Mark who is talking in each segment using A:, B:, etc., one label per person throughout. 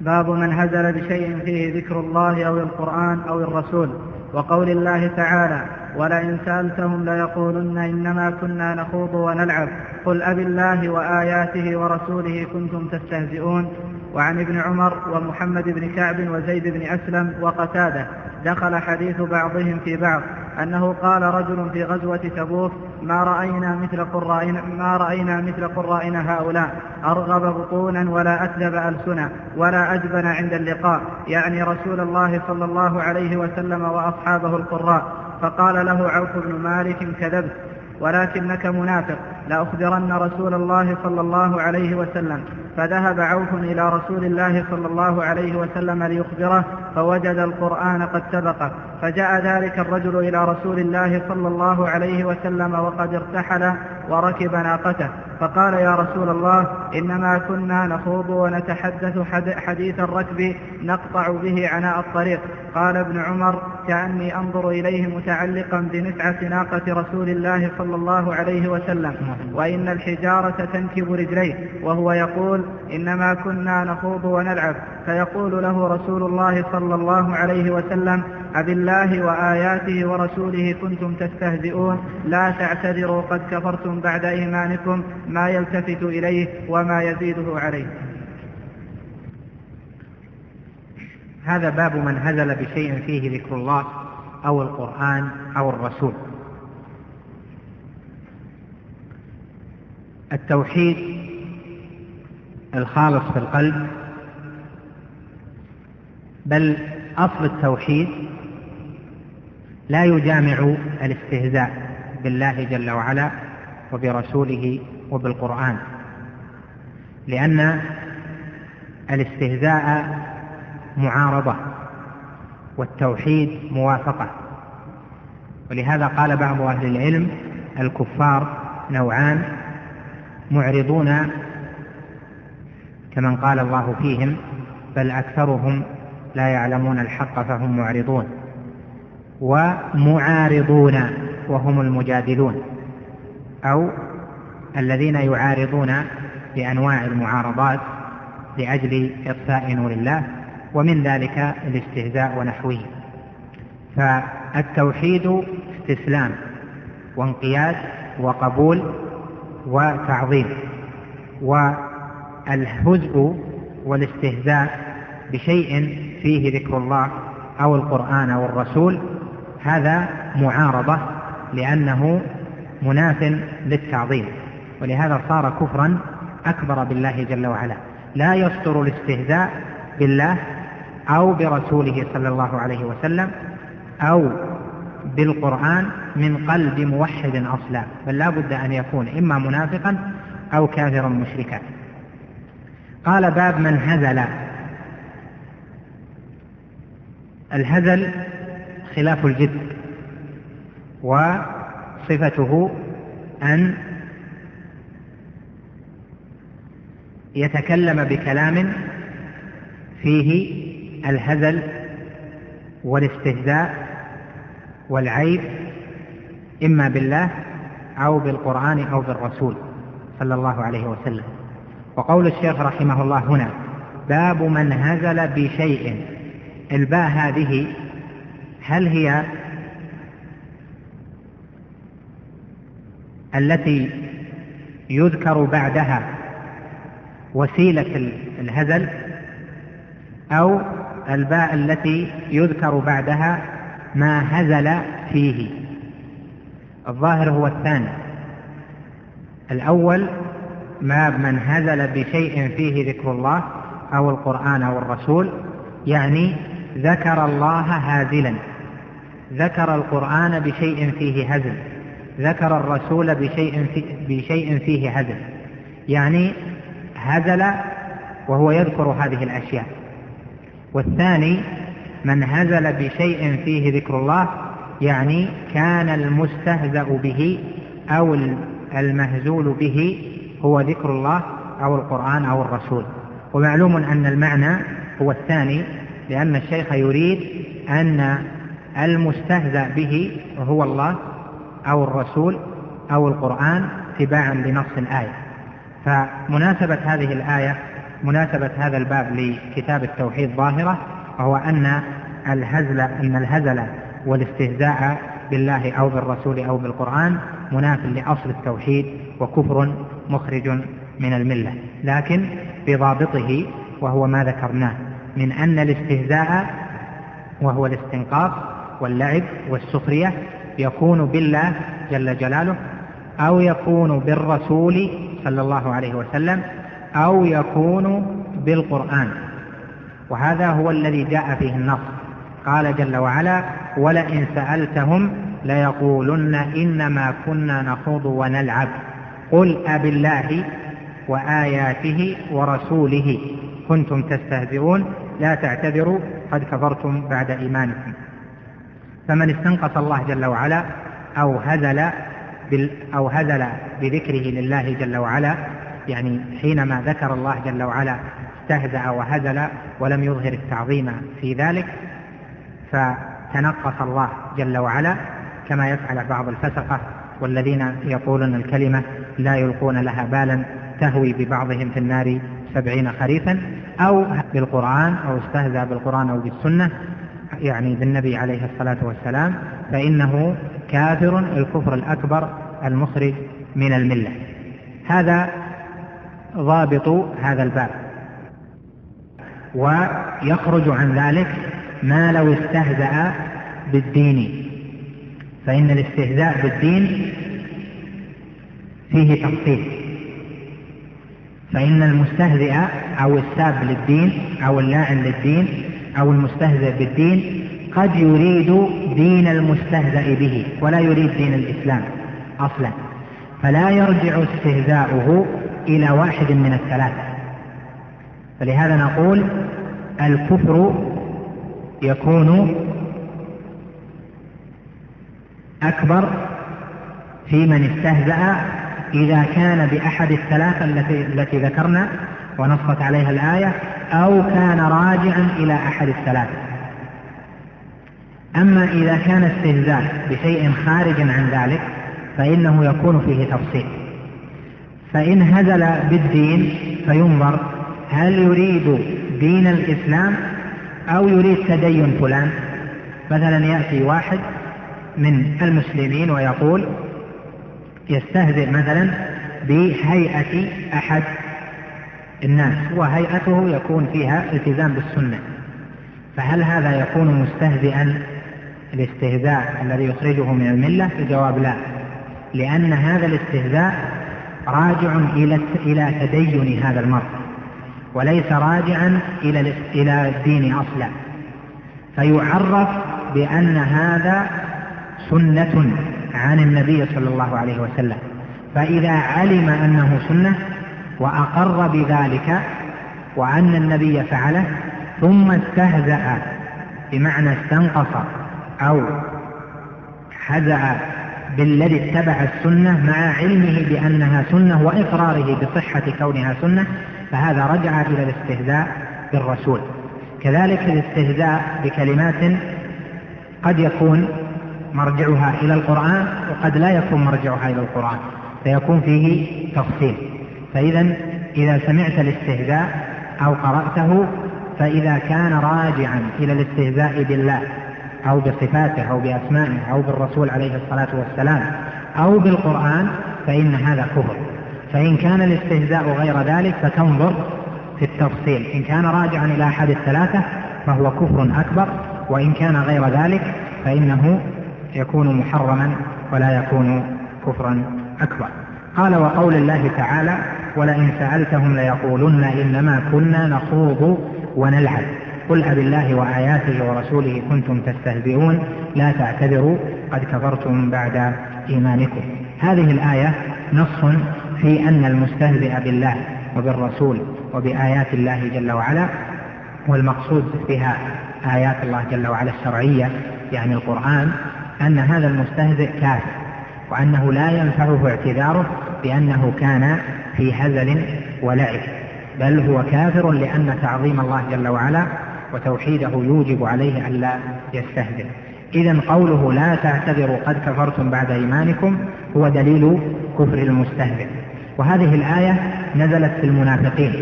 A: باب من هزل بشيء فيه ذكر الله أو القرآن أو الرسول وقول الله تعالى ولئن سألتهم ليقولن إنما كنا نخوض ونلعب قل أب الله وآياته ورسوله كنتم تستهزئون. وعن ابن عمر ومحمد بن كعب وزيد بن أسلم وقتادة دخل حديث بعضهم في بعض أنه قال رجل في غزوة تبوك ما رأينا مثل قرائنا ما رأينا مثل قرائنا هؤلاء أرغب بطونا ولا أكذب ألسنا ولا أجبن عند اللقاء. يعني رسول الله صلى الله عليه وسلم وأصحابه القراء. فقال له عوف بن مالك كذبت. ولكنك منافق. لأخبرن رسول الله صلى الله عليه وسلم. فذهب عوف إلى رسول الله صلى الله عليه وسلم ليخبره فوجد القرآن قد سبقه. فجاء ذلك الرجل إلى رسول الله صلى الله عليه وسلم وقد ارتحل وركب ناقته. فقال يا رسول الله إنما كنا نخوض ونتحدث حديث الركب نقطع به عناء الطريق. قال ابن عمر كأني أنظر إليه متعلقا بنفعة ناقة رسول الله صلى الله عليه وسلم وإن الحجارة تنكب رجليه وهو يقول إنما كنا نخوض ونلعب. فيقول له رسول الله صلى الله عليه وسلم أبالله وآياته ورسوله كنتم تستهزئون. لا تعتذروا قد كفرتم بعد إيمانكم. ما يلتفت إليه وما يزيده عليه.
B: هذا باب من هزل بشيء فيه ذكر الله أو القرآن أو الرسول. التوحيد الخالص في القلب بل أصل التوحيد لا يجامع الاستهزاء بالله جل وعلا وبرسوله وبالقرآن لأن الاستهزاء معارضة والتوحيد موافقة. ولهذا قال بعض أهل العلم الكفار نوعان معرضون كمن قال الله فيهم بل أكثرهم لا يعلمون الحق فهم معرضون. ومعارضون وهم المجادلون أو الذين يعارضون بأنواع المعارضات لأجل إطفاء نور الله ومن ذلك الاستهزاء ونحوه. فالتوحيد استسلام وانقياد وقبول وتعظيم والهزء والاستهزاء بشيء فيه ذكر الله أو القرآن أو الرسول هذا معارضة لأنه مناف للتعظيم ولهذا صار كفرا أكبر بالله جل وعلا. لا يصدر الاستهزاء بالله أو برسوله صلى الله عليه وسلم أو بالقرآن من قلب موحد أصلا بل لا بد أن يكون إما منافقا أو كافرا مشركا. قال باب من هزل. الهزل خلاف الجد وصفته أن يتكلم بكلام فيه الهزل والاستهزاء والعيب إما بالله أو بالقرآن أو بالرسول صلى الله عليه وسلم. وقول الشيخ رحمه الله هنا باب من هزل بشيء الباء هذه هل هي التي يذكر بعدها وسيلة الهزل أو الباء التي يذكر بعدها ما هزل فيه؟ الظاهر هو الثاني. الأول ما من هزل بشيء فيه ذكر الله أو القرآن أو الرسول يعني ذكر الله هازلا. ذكر القرآن بشيء فيه هزل. ذكر الرسول بشيء, في بشيء فيه هزل. يعني هزل وهو يذكر هذه الأشياء. والثاني من هزل بشيء فيه ذكر الله يعني كان المستهزأ به أو المهزول به هو ذكر الله أو القرآن أو الرسول. ومعلوم أن المعنى هو الثاني لأن الشيخ يريد أن المستهزأ به هو الله أو الرسول أو القرآن تباعا لنص الآية. فمناسبة هذه الآية مناسبة هذا الباب لكتاب التوحيد ظاهرة وهو أن الهزل أن الهزل والاستهزاء بالله أو بالرسول أو بالقرآن مناف لأصل التوحيد وكفر مخرج من الملة. لكن بضابطه وهو ما ذكرناه من أن الاستهزاء وهو الاستنقاص واللعب والسخرية يكون بالله جل جلاله أو يكون بالرسول صلى الله عليه وسلم أو يكون بالقرآن. وهذا هو الذي جاء فيه النص. قال جل وعلا ولئن سألتهم ليقولن إنما كنا نخوض ونلعب قل أبالله وآياته ورسوله. كنتم تستهزئون لا تعتذروا قد كفرتم بعد إيمانكم. فمن استنقص الله جل وعلا أو هزل أو هزل بذكره لله جل وعلا يعني حينما ذكر الله جل وعلا استهزأ وهزل ولم يظهر التعظيم في ذلك فتنقص الله جل وعلا كما يفعل بعض الفسقة والذين يقولون الكلمة لا يلقون لها بالا تهوي ببعضهم في النار سبعين خريفا أو بالقرآن أو استهزأ بالقرآن أو بالسنة يعني بالنبي عليه الصلاة والسلام فإنه كافر الكفر الأكبر المخرج من الملة. هذا ضابط هذا الباب. ويخرج عن ذلك ما لو استهزأ بالدين. فإن الاستهزاء بالدين فيه تفصيل فإن المستهزئ أو الساب للدين أو اللاعن للدين أو المستهزئ بالدين قد يريد دين المستهزأ به ولا يريد دين الإسلام أصلا. فلا يرجع استهزاؤه إلى واحد من الثلاثة. فلهذا نقول الكفر يكون أكبر في من استهزأ إذا كان بأحد الثلاثة التي, التي ذكرنا ونصت عليها الآية أو كان راجعا إلى أحد الثلاثة. أما إذا كان استهزاء بشيء خارج عن ذلك فإنه يكون فيه تفصيل. فإن هزل بالدين فينظر هل يريد دين الإسلام أو يريد تدين فلان. مثلا يأتي واحد من المسلمين ويقول يستهزئ مثلا بهيئة أحد الناس وهيئته يكون فيها التزام بالسنة. فهل هذا يكون مستهزئا الاستهزاء الذي يخرجه من الملة؟ الجواب لا لأن هذا الاستهزاء راجع إلى إلى تدين هذا المرء وليس راجعا إلى إلى الدين أصلا. فيعرف بأن هذا سنة عن النبي صلى الله عليه وسلم. فإذا علم أنه سنة وأقر بذلك وأن النبي فعله ثم استهزأ بمعنى استنقص أو حزأ بالذي اتبع السنة مع علمه بأنها سنة وإقراره بصحة كونها سنة فهذا رجع إلى الاستهزاء بالرسول. كذلك الاستهزاء بكلمات قد يكون مرجعها إلى القرآن وقد لا يكون مرجعها إلى القرآن فيكون فيه تفصيل. فإذا إذا سمعت الاستهزاء أو قرأته فإذا كان راجعا إلى الاستهزاء بالله أو بصفاته أو بأسمائه أو بالرسول عليه الصلاة والسلام أو بالقرآن فإن هذا كفر. فإن كان الاستهزاء غير ذلك فتنظر في التفصيل. إن كان راجعا إلى أحد الثلاثة فهو كفر أكبر وإن كان غير ذلك فإنه يكون محرما ولا يكون كفرا أكبر. قال وقول الله تعالى ولئن سألتهم ليقولن إنما كنا نخوض ونلعب. قل أب الله وآياته ورسوله كنتم تستهزئون. لا تعتذروا قد كفرتم بعد إيمانكم. هذه الآية نص في أن المستهزئ بالله وبالرسول وبآيات الله جل وعلا والمقصود بها آيات الله جل وعلا الشرعية يعني القرآن أن هذا المستهزئ كافر وأنه لا ينفعه اعتذاره بأنه كان في هزل ولعب بل هو كافر لأن تعظيم الله جل وعلا وتوحيده يوجب عليه ألا يستهزئ. إذا قوله لا تعتذروا قد كفرتم بعد إيمانكم هو دليل كفر المستهزئ. وهذه الآية نزلت في المنافقين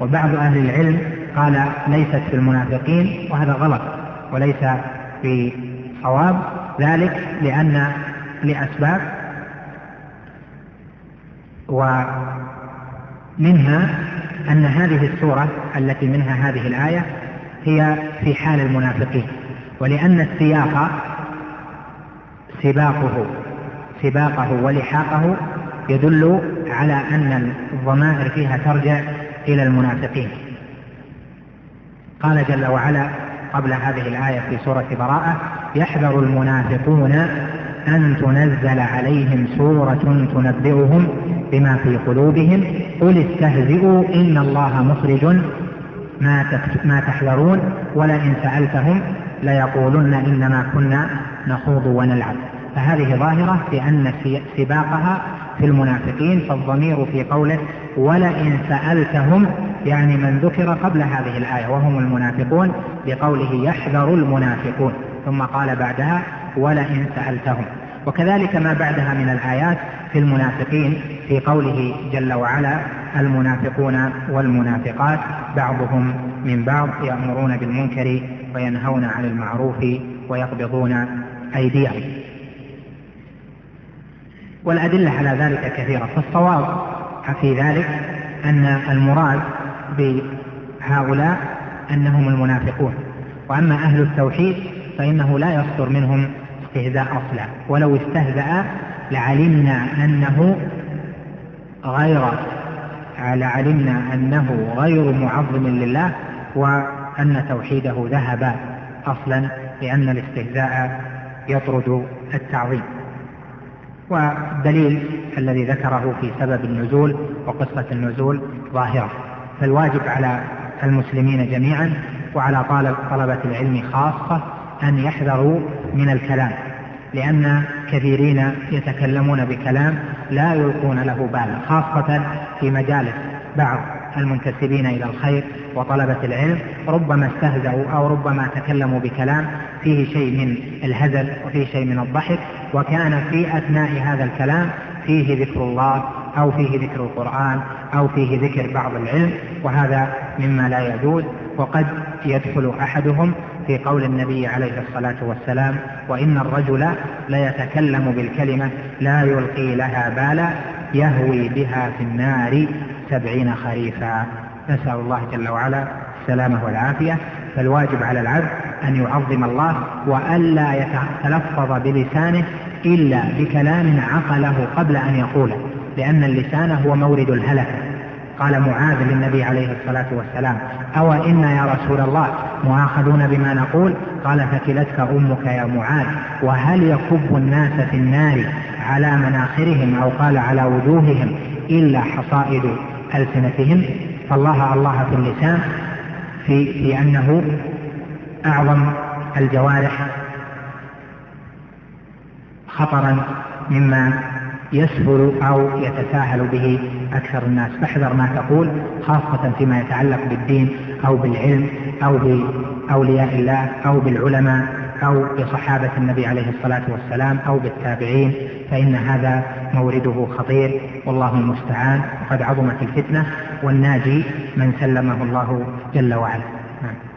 B: وبعض أهل العلم قال ليست في المنافقين وهذا غلط وليس في صواب ذلك لأن لأسباب ومنها أن هذه السورة التي منها هذه الآية هي في حال المنافقين ولأن السياق سباقه سباقه ولحاقه يدل على أن الضمائر فيها ترجع إلى المنافقين. قال جل وعلا قبل هذه الآية في سورة براءة يحذر المنافقون أن تنزل عليهم سورة تنبئهم بما في قلوبهم قل استهزئوا إن الله مخرج. ما ما تحذرون ولئن سألتهم ليقولن إنما كنا نخوض ونلعب. فهذه ظاهرة بأن سباقها في المنافقين فالضمير في قوله ولئن سألتهم يعني من ذكر قبل هذه الآية وهم المنافقون بقوله يحذر المنافقون. ثم قال بعدها ولئن سألتهم. وكذلك ما بعدها من الآيات في المنافقين في قوله جل وعلا المنافقون والمنافقات بعضهم من بعض يأمرون بالمنكر وينهون عن المعروف ويقبضون أيديهم. والأدلة على ذلك كثيرة فالصواب في ذلك أن المراد بهؤلاء أنهم المنافقون وأما أهل التوحيد فإنه لا يصدر منهم استهزاء أصلا ولو استهزأ لعلمنا أنه غير لعلمنا أنه غير معظم لله وأن توحيده ذهب أصلا لأن الاستهزاء يطرد التعظيم. والدليل الذي ذكره في سبب النزول وقصة النزول ظاهرة. فالواجب على المسلمين جميعا وعلى طلبة العلم خاصة أن يحذروا من الكلام. لأن كثيرين يتكلمون بكلام لا يلقون له بالا خاصة في مجالس بعض المنتسبين إلى الخير وطلبة العلم ربما استهزأوا أو ربما تكلموا بكلام فيه شيء من الهزل وفيه شيء من الضحك وكان في أثناء هذا الكلام فيه ذكر الله أو فيه ذكر القرآن أو فيه ذكر بعض العلم وهذا مما لا يجوز. وقد يدخل أحدهم في قول النبي عليه الصلاة والسلام وإن الرجل ليتكلم بالكلمة لا يلقي لها بالا يهوي بها في النار سبعين خريفا. نسأل الله جل وعلا السلامة والعافية. فالواجب على العبد أن يعظم الله وألا يتلفظ بلسانه إلا بكلام عقله قبل أن يقوله لأن اللسان هو مورد الهلكة. قال معاذ للنبي عليه الصلاة والسلام أو إن يا رسول الله مؤاخذون بما نقول؟ قال فكلتك أمك يا معاذ وهل يكب الناس في النار على مناخرهم أو قال على وجوههم إلا حصائد ألسنتهم؟ فالله الله في اللسان في, في أنه أعظم الجوارح خطرا مما يسهل أو يتساهل به أكثر الناس. فاحذر ما تقول خاصة فيما يتعلق بالدين أو بالعلم أو بأولياء الله أو بالعلماء أو بصحابة النبي عليه الصلاة والسلام أو بالتابعين فإن هذا مورده خطير. والله المستعان. وقد عظمت الفتنة والناجي من سلمه الله جل وعلا. نعم.